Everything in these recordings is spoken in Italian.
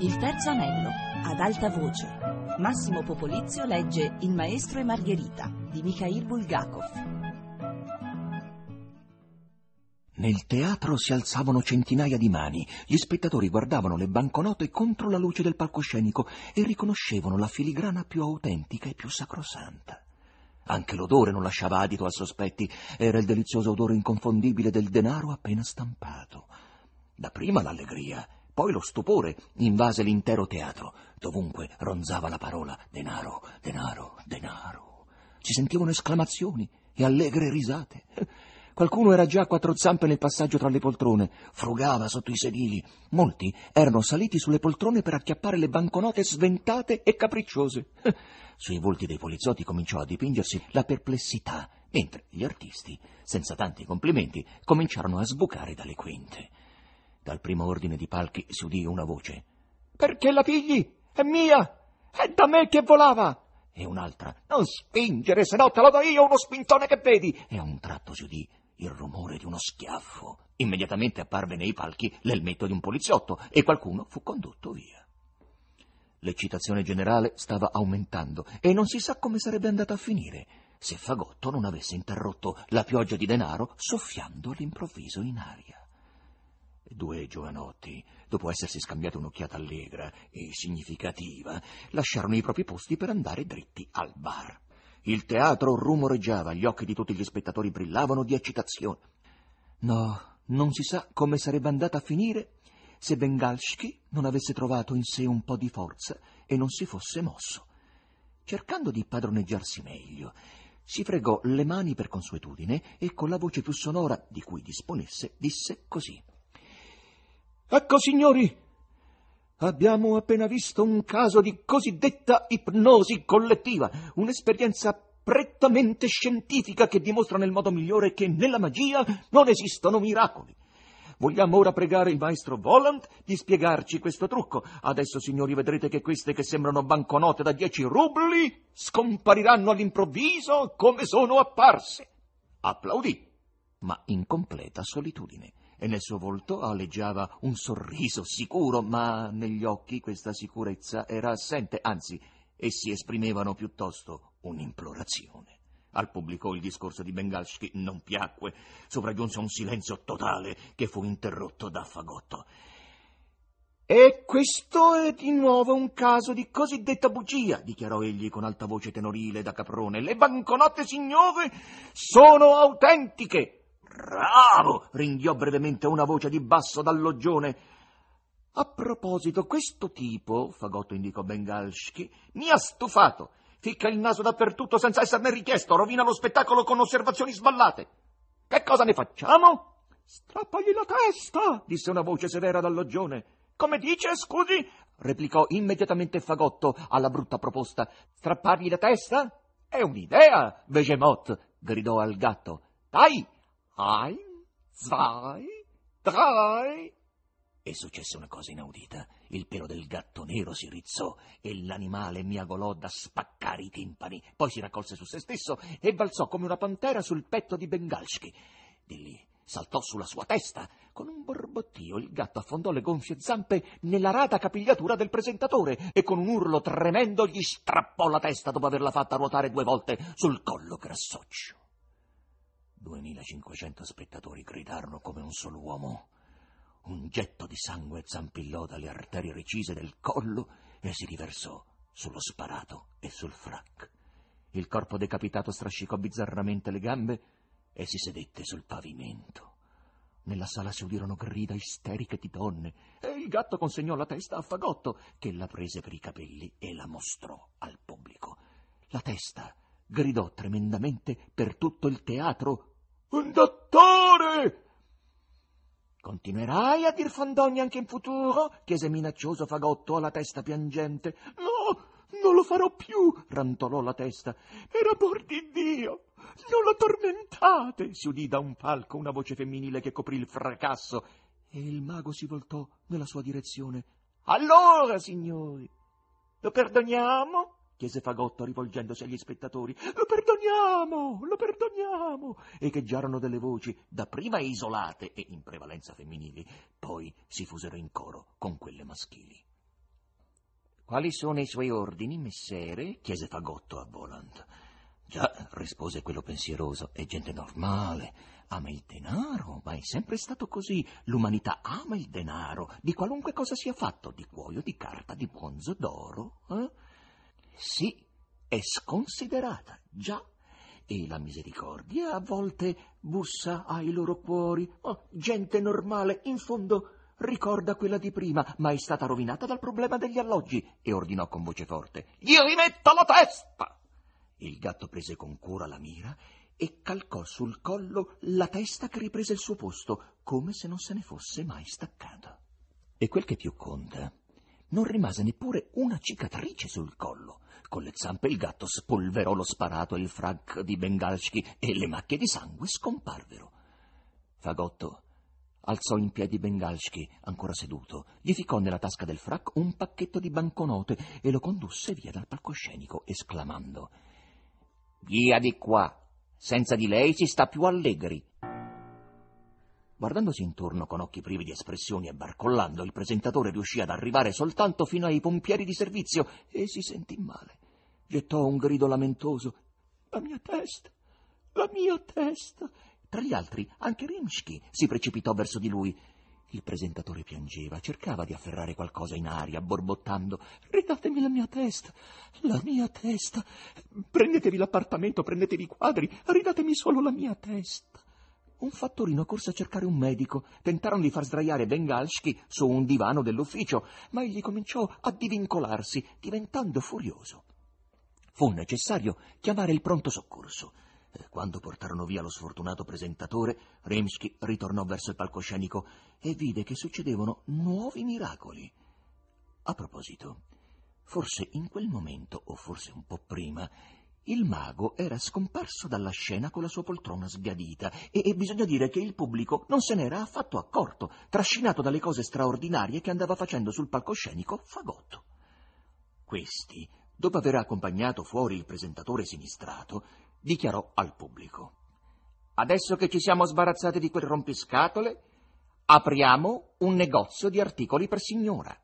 Il terzo anello, ad alta voce. Massimo Popolizio legge Il maestro e Margherita di Mikhail Bulgakov. Nel teatro si alzavano centinaia di mani, gli spettatori guardavano le banconote contro la luce del palcoscenico e riconoscevano la filigrana più autentica e più sacrosanta. Anche l'odore non lasciava adito a sospetti, era il delizioso odore inconfondibile del denaro appena stampato. Dapprima l'allegria, poi lo stupore invase l'intero teatro. Dovunque ronzava la parola denaro, denaro, denaro. Si sentivano esclamazioni e allegre risate. Qualcuno era già a quattro zampe nel passaggio tra le poltrone, frugava sotto i sedili. Molti erano saliti sulle poltrone per acchiappare le banconote sventate e capricciose. Sui volti dei poliziotti cominciò a dipingersi la perplessità, mentre gli artisti, senza tanti complimenti, cominciarono a sbucare dalle quinte. Dal primo ordine di palchi si udì una voce. Perché la pigli? È mia! È da me che volava! E un'altra. Non spingere, se no te lo do io uno spintone che vedi! E a un tratto si udì il rumore di uno schiaffo. Immediatamente apparve nei palchi l'elmetto di un poliziotto e qualcuno fu condotto via. L'eccitazione generale stava aumentando e non si sa come sarebbe andata a finire se Fagotto non avesse interrotto la pioggia di denaro soffiando all'improvviso in aria. Due giovanotti, dopo essersi scambiati un'occhiata allegra e significativa, lasciarono i propri posti per andare dritti al bar. Il teatro rumoreggiava, gli occhi di tutti gli spettatori brillavano di eccitazione. No, non si sa come sarebbe andata a finire se Bengalski non avesse trovato in sé un po' di forza e non si fosse mosso. Cercando di padroneggiarsi meglio, si fregò le mani per consuetudine e con la voce più sonora di cui disponesse disse così. Ecco, signori, abbiamo appena visto un caso di cosiddetta ipnosi collettiva, un'esperienza prettamente scientifica che dimostra nel modo migliore che nella magia non esistono miracoli. Vogliamo ora pregare il maestro Volant di spiegarci questo trucco. Adesso, signori, vedrete che queste che sembrano banconote da dieci rubli scompariranno all'improvviso come sono apparse. Applaudì, ma in completa solitudine e nel suo volto aleggiava un sorriso sicuro, ma negli occhi questa sicurezza era assente, anzi, essi esprimevano piuttosto un'implorazione. Al pubblico il discorso di Bengalski non piacque, sopraggiunse un silenzio totale che fu interrotto da Fagotto. E questo è di nuovo un caso di cosiddetta bugia, dichiarò egli con alta voce tenorile da caprone. Le banconote signore sono autentiche. Bravo! ringhiò brevemente una voce di basso dal loggione. A proposito, questo tipo, Fagotto indicò Bengalski, mi ha stufato. Ficca il naso dappertutto senza esserne richiesto, rovina lo spettacolo con osservazioni sballate. Che cosa ne facciamo? Strappagli la testa, disse una voce severa dal loggione. Come dice, scusi? replicò immediatamente Fagotto alla brutta proposta. Strappargli la testa? È un'idea, Vegemot, gridò al gatto. Dai, Ein, zwei, drei. E successe una cosa inaudita. Il pelo del gatto nero si rizzò e l'animale miagolò da spaccare i timpani. Poi si raccolse su se stesso e balzò come una pantera sul petto di Bengalski. Di lì saltò sulla sua testa. Con un borbottio il gatto affondò le gonfie zampe nella rada capigliatura del presentatore e con un urlo tremendo gli strappò la testa dopo averla fatta ruotare due volte sul collo grassoccio. 2500 spettatori gridarono come un solo uomo. Un getto di sangue zampillò dalle arterie recise del collo e si riversò sullo sparato e sul frac. Il corpo decapitato strascicò bizzarramente le gambe e si sedette sul pavimento. Nella sala si udirono grida isteriche di donne e il gatto consegnò la testa a Fagotto, che la prese per i capelli e la mostrò al pubblico. La testa gridò tremendamente per tutto il teatro. Un dottore! Continuerai a dir fandogni anche in futuro? chiese minaccioso Fagotto alla testa piangente. No, non lo farò più, rantolò la testa. Per amor di Dio, non lo tormentate! si udì da un palco una voce femminile che coprì il fracasso e il mago si voltò nella sua direzione. Allora, signori, lo perdoniamo? Chiese Fagotto rivolgendosi agli spettatori. Lo perdoniamo, lo perdoniamo. Echeggiarono delle voci, dapprima isolate e in prevalenza femminili, poi si fusero in coro con quelle maschili. Quali sono i suoi ordini, messere? chiese Fagotto a Volant. Già, rispose quello pensieroso, è gente normale, ama il denaro, ma è sempre stato così. L'umanità ama il denaro, di qualunque cosa sia fatto, di cuoio, di carta, di bronzo, d'oro. Eh? Sì, è sconsiderata, già. E la misericordia a volte bussa ai loro cuori. Oh, gente normale, in fondo ricorda quella di prima, ma è stata rovinata dal problema degli alloggi, e ordinò con voce forte: Gli rimetto la testa! Il gatto prese con cura la mira e calcò sul collo la testa che riprese il suo posto, come se non se ne fosse mai staccata. E quel che più conta, non rimase neppure una cicatrice sul collo. Con le zampe il gatto spolverò lo sparato e il frac di Bengalski e le macchie di sangue scomparvero. Fagotto alzò in piedi Bengalski, ancora seduto, gli ficò nella tasca del frac un pacchetto di banconote e lo condusse via dal palcoscenico, esclamando Via di qua, senza di lei si sta più allegri. Guardandosi intorno con occhi privi di espressioni e barcollando, il presentatore riuscì ad arrivare soltanto fino ai pompieri di servizio e si sentì male. Gettò un grido lamentoso. La mia testa, la mia testa. Tra gli altri anche Rimsky si precipitò verso di lui. Il presentatore piangeva, cercava di afferrare qualcosa in aria, borbottando. Ridatemi la mia testa, la mia testa. Prendetevi l'appartamento, prendetevi i quadri, ridatemi solo la mia testa. Un fattorino corse a cercare un medico. Tentarono di far sdraiare Bengalski su un divano dell'ufficio, ma egli cominciò a divincolarsi, diventando furioso. Fu necessario chiamare il pronto soccorso. Quando portarono via lo sfortunato presentatore, Rimsky ritornò verso il palcoscenico e vide che succedevano nuovi miracoli. A proposito, forse in quel momento, o forse un po' prima, il mago era scomparso dalla scena con la sua poltrona sbiadita e, e, bisogna dire che il pubblico non se n'era affatto accorto, trascinato dalle cose straordinarie che andava facendo sul palcoscenico Fagotto. Questi, dopo aver accompagnato fuori il presentatore sinistrato, dichiarò al pubblico. Adesso che ci siamo sbarazzati di quel rompiscatole, apriamo un negozio di articoli per signora.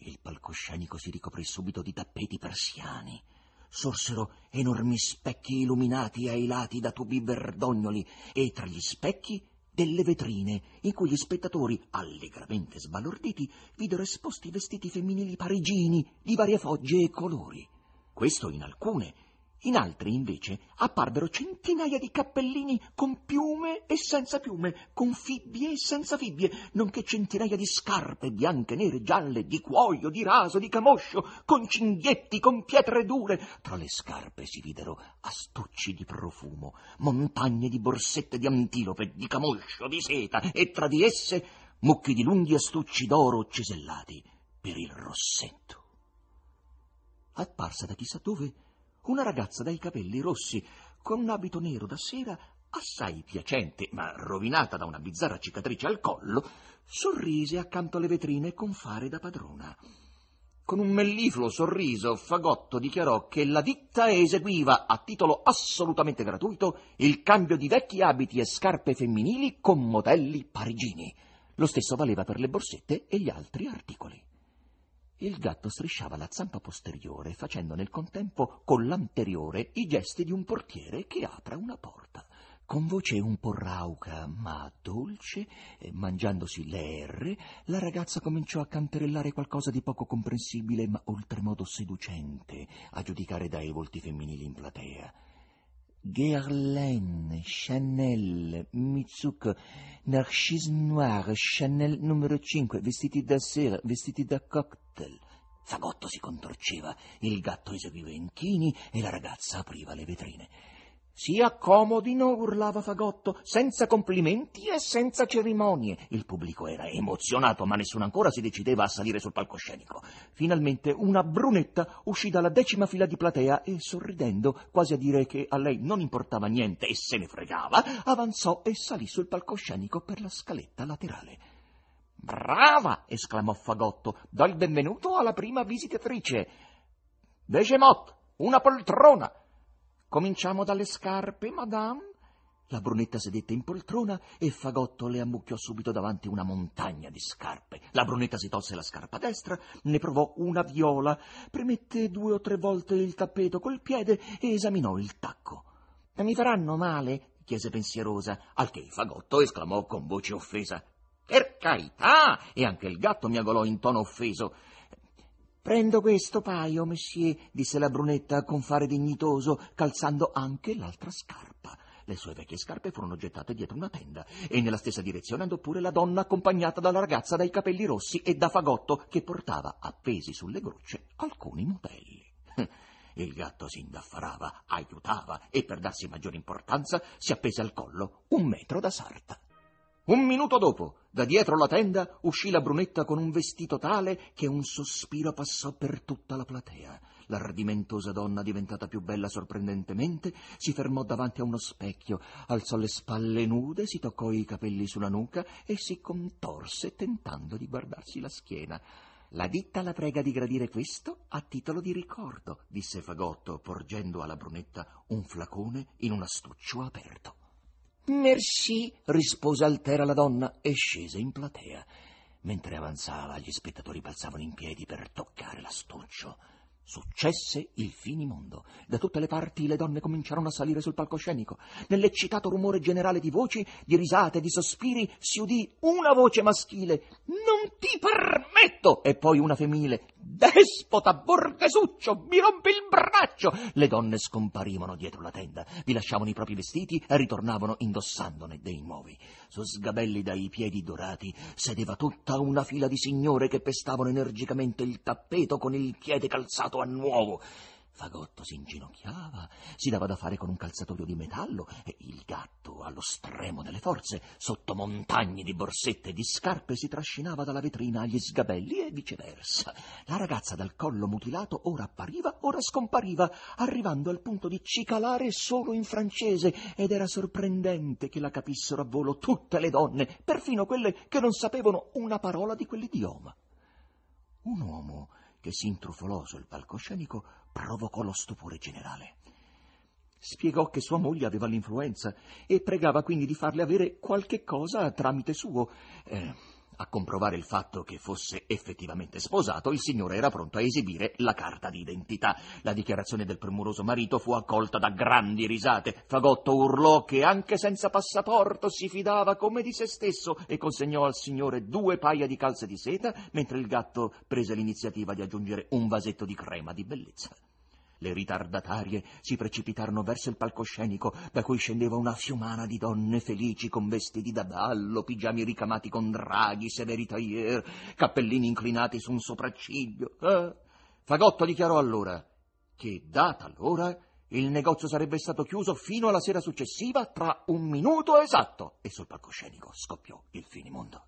Il palcoscenico si ricoprì subito di tappeti persiani. Sorsero enormi specchi illuminati ai lati da tubi verdognoli e tra gli specchi delle vetrine in cui gli spettatori, allegramente sbalorditi, videro esposti vestiti femminili parigini di varie fogge e colori. Questo in alcune in altri, invece, apparvero centinaia di cappellini con piume e senza piume, con fibbie e senza fibbie, nonché centinaia di scarpe bianche, nere, gialle, di cuoio, di raso, di camoscio, con cinghietti, con pietre dure. Tra le scarpe si videro astucci di profumo, montagne di borsette di antilope, di camoscio, di seta, e tra di esse mucchi di lunghi astucci d'oro cisellati per il rossetto. Apparsa da chissà dove, una ragazza dai capelli rossi, con un abito nero da sera, assai piacente, ma rovinata da una bizzarra cicatrice al collo, sorrise accanto alle vetrine con fare da padrona. Con un mellifluo sorriso, Fagotto dichiarò che la ditta eseguiva a titolo assolutamente gratuito il cambio di vecchi abiti e scarpe femminili con modelli parigini. Lo stesso valeva per le borsette e gli altri articoli. Il gatto strisciava la zampa posteriore, facendo nel contempo con l'anteriore i gesti di un portiere che apre una porta. Con voce un po' rauca, ma dolce, mangiandosi le R, la ragazza cominciò a canterellare qualcosa di poco comprensibile, ma oltremodo seducente, a giudicare dai volti femminili in platea. Guerlain, Chanel, Mitsuko, Narcisse Noir, Chanel numero 5, vestiti da sera, vestiti da cocktail. Fagotto si contorceva, il gatto eseguiva inchini e la ragazza apriva le vetrine. Si accomodino, urlava Fagotto, senza complimenti e senza cerimonie. Il pubblico era emozionato, ma nessuno ancora si decideva a salire sul palcoscenico. Finalmente una brunetta uscì dalla decima fila di platea e, sorridendo, quasi a dire che a lei non importava niente e se ne fregava, avanzò e salì sul palcoscenico per la scaletta laterale. Brava! esclamò Fagotto. Do il benvenuto alla prima visitatrice. Vegemot, una poltrona. Cominciamo dalle scarpe, madame? La brunetta sedette in poltrona e Fagotto le ammucchiò subito davanti una montagna di scarpe. La brunetta si tolse la scarpa destra, ne provò una viola, premette due o tre volte il tappeto col piede e esaminò il tacco. Mi faranno male? chiese pensierosa, al che fagotto esclamò con voce offesa. Per carità! E anche il gatto miagolò in tono offeso. Prendo questo paio, messie, disse la brunetta con fare dignitoso, calzando anche l'altra scarpa. Le sue vecchie scarpe furono gettate dietro una tenda e nella stessa direzione andò pure la donna accompagnata dalla ragazza dai capelli rossi e da fagotto che portava appesi sulle grucce alcuni modelli. Il gatto si indaffarava, aiutava e per darsi maggiore importanza si appese al collo un metro da sarta. Un minuto dopo, da dietro la tenda, uscì la brunetta con un vestito tale che un sospiro passò per tutta la platea. L'ardimentosa donna, diventata più bella sorprendentemente, si fermò davanti a uno specchio, alzò le spalle nude, si toccò i capelli sulla nuca e si contorse tentando di guardarsi la schiena. La ditta la prega di gradire questo a titolo di ricordo, disse Fagotto, porgendo alla brunetta un flacone in un astuccio aperto. Merci, rispose altera la donna e scese in platea. Mentre avanzava, gli spettatori balzavano in piedi per toccare l'astuccio. Successe il finimondo. Da tutte le parti le donne cominciarono a salire sul palcoscenico. Nell'eccitato rumore generale di voci, di risate, di sospiri, si udì una voce maschile. Non ti permetto! E poi una femminile. Despota, borghesuccio, mi rompi il braccio! Le donne scomparivano dietro la tenda, vi lasciavano i propri vestiti e ritornavano indossandone dei nuovi. Su sgabelli dai piedi dorati sedeva tutta una fila di signore che pestavano energicamente il tappeto con il piede calzato a nuovo. Fagotto si inginocchiava, si dava da fare con un calzatoio di metallo e il gatto, allo stremo delle forze, sotto montagne di borsette e di scarpe, si trascinava dalla vetrina agli sgabelli e viceversa. La ragazza dal collo mutilato ora appariva, ora scompariva, arrivando al punto di cicalare solo in francese ed era sorprendente che la capissero a volo tutte le donne, perfino quelle che non sapevano una parola di quell'idioma. Un uomo che si intrufolò sul palcoscenico provocò lo stupore generale. Spiegò che sua moglie aveva l'influenza e pregava quindi di farle avere qualche cosa tramite suo. Eh, a comprovare il fatto che fosse effettivamente sposato, il signore era pronto a esibire la carta d'identità. La dichiarazione del premuroso marito fu accolta da grandi risate. Fagotto urlò che anche senza passaporto si fidava come di se stesso e consegnò al signore due paia di calze di seta, mentre il gatto prese l'iniziativa di aggiungere un vasetto di crema di bellezza. Le ritardatarie si precipitarono verso il palcoscenico, da cui scendeva una fiumana di donne felici con vestiti da ballo, pigiami ricamati con draghi, severi tailleur, cappellini inclinati su un sopracciglio. Eh? Fagotto dichiarò allora che, data l'ora, il negozio sarebbe stato chiuso fino alla sera successiva tra un minuto esatto e sul palcoscenico scoppiò il finimondo.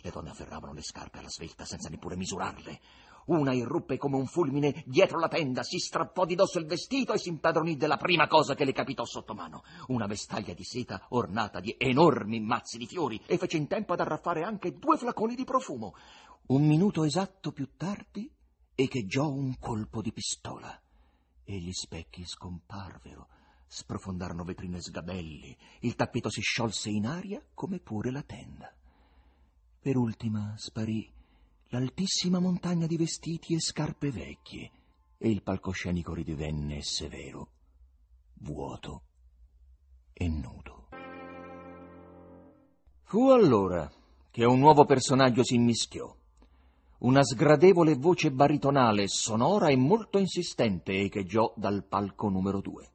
Le donne afferravano le scarpe alla svelta senza neppure misurarle. Una irruppe come un fulmine dietro la tenda, si strappò di dosso il vestito e si impadronì della prima cosa che le capitò sotto mano, una vestaglia di seta ornata di enormi mazzi di fiori, e fece in tempo ad arraffare anche due flaconi di profumo. Un minuto esatto più tardi echeggiò un colpo di pistola e gli specchi scomparvero, sprofondarono vetrine sgabelli, il tappeto si sciolse in aria come pure la tenda. Per ultima sparì l'altissima montagna di vestiti e scarpe vecchie, e il palcoscenico ridivenne severo, vuoto e nudo. Fu allora che un nuovo personaggio si immischiò. Una sgradevole voce baritonale, sonora e molto insistente echeggiò dal palco numero due.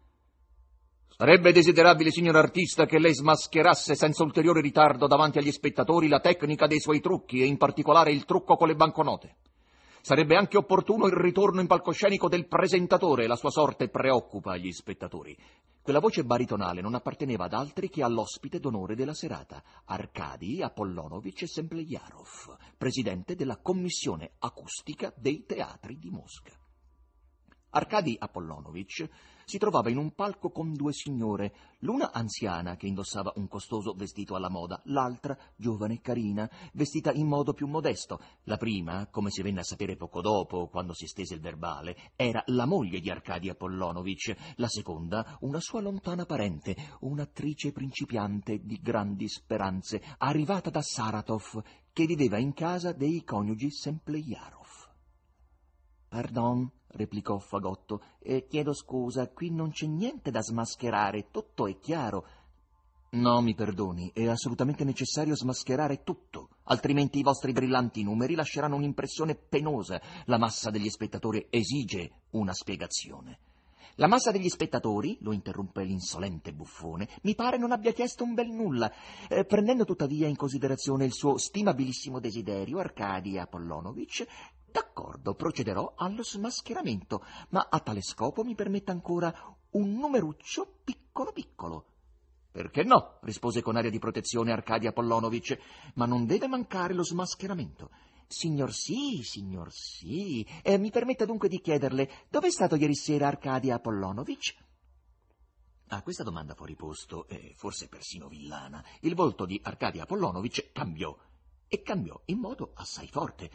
Sarebbe desiderabile, signor artista, che lei smascherasse senza ulteriore ritardo davanti agli spettatori la tecnica dei suoi trucchi e in particolare il trucco con le banconote. Sarebbe anche opportuno il ritorno in palcoscenico del presentatore, la sua sorte preoccupa gli spettatori. Quella voce baritonale non apparteneva ad altri che all'ospite d'onore della serata, Arkady Apollonovich Semplejarov, presidente della Commissione Acustica dei Teatri di Mosca. Arkady Apollonovich si trovava in un palco con due signore, l'una anziana che indossava un costoso vestito alla moda, l'altra giovane e carina, vestita in modo più modesto. La prima, come si venne a sapere poco dopo, quando si stese il verbale, era la moglie di Arkady Apollonovich, la seconda una sua lontana parente, un'attrice principiante di grandi speranze, arrivata da Saratov, che viveva in casa dei coniugi Semplejaro. Pardon, replicò Fagotto, eh, chiedo scusa, qui non c'è niente da smascherare, tutto è chiaro. No, mi perdoni, è assolutamente necessario smascherare tutto, altrimenti i vostri brillanti numeri lasceranno un'impressione penosa. La massa degli spettatori esige una spiegazione. La massa degli spettatori, lo interruppe l'insolente buffone, mi pare non abbia chiesto un bel nulla. Eh, prendendo tuttavia in considerazione il suo stimabilissimo desiderio, Arcadi Apollonovich, D'accordo, procederò allo smascheramento, ma a tale scopo mi permetta ancora un numeruccio piccolo piccolo. Perché no? rispose con aria di protezione Arcadia Apollonovich, ma non deve mancare lo smascheramento. Signor sì, signor sì. Eh, mi permetta dunque di chiederle, dove è stato ieri sera Arcadia Apollonovich? A questa domanda fuori posto, e forse persino villana, il volto di Arcadia Apollonovich cambiò, e cambiò in modo assai forte.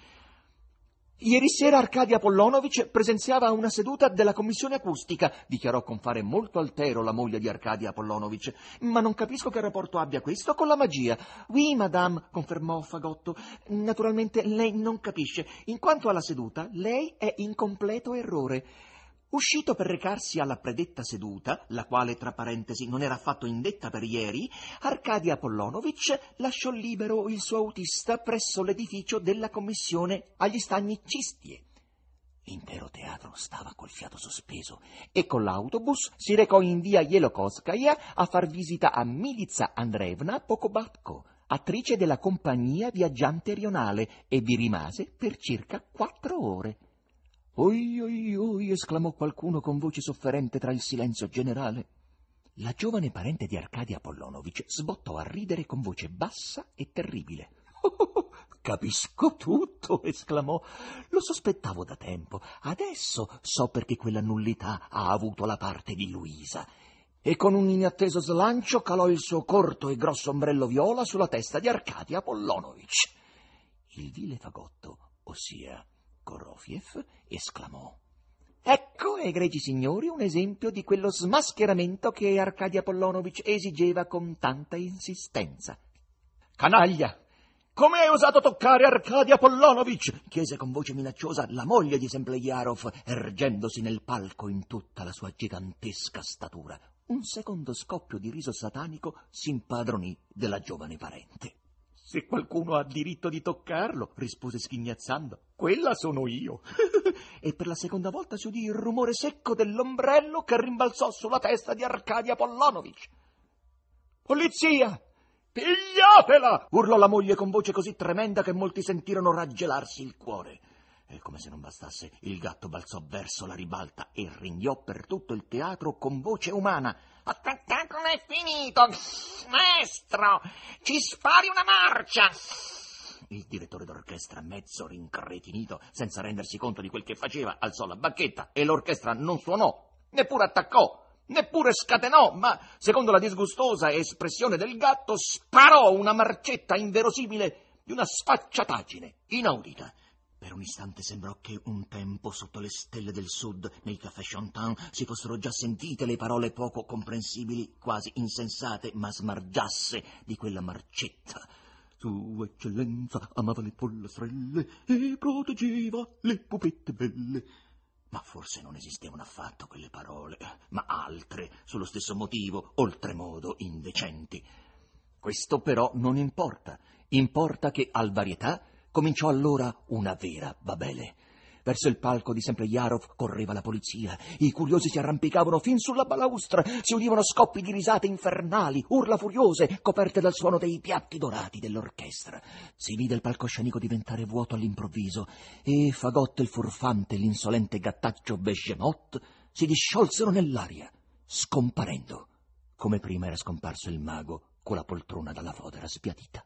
Ieri sera Arcadia Apollonovich presenziava una seduta della commissione acustica, dichiarò con fare molto altero la moglie di Arcadia Apollonovich. Ma non capisco che rapporto abbia questo con la magia. Oui, madame, confermò Fagotto. Naturalmente lei non capisce. In quanto alla seduta, lei è in completo errore. Uscito per recarsi alla predetta seduta, la quale tra parentesi non era affatto indetta per ieri, Arcadia Apollonovich lasciò libero il suo autista presso l'edificio della commissione agli stagni Cistie. L'intero teatro stava col fiato sospeso e con l'autobus si recò in via Yelokovskaya a far visita a Milica Andreevna Pokobatko, attrice della compagnia viaggiante rionale, e vi rimase per circa quattro ore. Oi, oi, oi, esclamò qualcuno con voce sofferente tra il silenzio generale. La giovane parente di Arcadia Apollonovich sbottò a ridere con voce bassa e terribile. Oh, capisco tutto, esclamò. Lo sospettavo da tempo. Adesso so perché quella nullità ha avuto la parte di Luisa. E con un inatteso slancio calò il suo corto e grosso ombrello viola sulla testa di Arcadia Apollonovich. Il vile fagotto, ossia Korofiev esclamò. Ecco, egregi signori, un esempio di quello smascheramento che Arcadia Apollonovich esigeva con tanta insistenza. Canaglia! Come hai osato toccare Arcadia Apollonovich? chiese con voce minacciosa la moglie di Semplejarov, ergendosi nel palco in tutta la sua gigantesca statura. Un secondo scoppio di riso satanico si impadronì della giovane parente. Se qualcuno ha diritto di toccarlo, rispose sghignazzando, quella sono io. e per la seconda volta si udì il rumore secco dell'ombrello che rimbalzò sulla testa di Arcadia Pollonovich. Polizia! Pigliatela! urlò la moglie con voce così tremenda che molti sentirono raggelarsi il cuore. E come se non bastasse, il gatto balzò verso la ribalta e ringhiò per tutto il teatro con voce umana. Lo è finito, maestro! Ci spari una marcia! Il direttore d'orchestra, mezzo rincretinito, senza rendersi conto di quel che faceva, alzò la bacchetta e l'orchestra non suonò, neppure attaccò, neppure scatenò, ma, secondo la disgustosa espressione del gatto, sparò una marcetta inverosimile di una sfacciataggine inaudita. Per un istante sembrò che un tempo sotto le stelle del sud, nei caffè Chantin, si fossero già sentite le parole poco comprensibili, quasi insensate, ma smargiasse di quella marcetta. Sua eccellenza amava le pollastrelle e proteggeva le pupette belle. Ma forse non esistevano affatto quelle parole, ma altre, sullo stesso motivo, oltremodo indecenti. Questo però non importa. Importa che al varietà Cominciò allora una vera Babele. Verso il palco di Semplejarov correva la polizia. I curiosi si arrampicavano fin sulla balaustra. Si udivano scoppi di risate infernali, urla furiose, coperte dal suono dei piatti dorati dell'orchestra. Si vide il palcoscenico diventare vuoto all'improvviso e Fagotto il furfante l'insolente gattaccio Begemot si disciolsero nell'aria, scomparendo, come prima era scomparso il mago con la poltrona dalla fodera spiadita.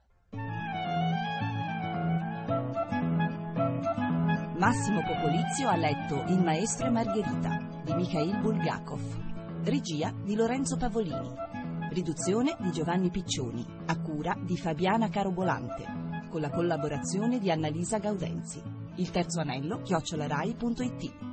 Massimo Popolizio ha letto Il maestro e Margherita. Mikhail Bulgakov. Regia di Lorenzo Pavolini. Riduzione di Giovanni Piccioni, a cura di Fabiana Carobolante, con la collaborazione di Annalisa Gaudenzi. Il terzo anello, chiocciolarai.it.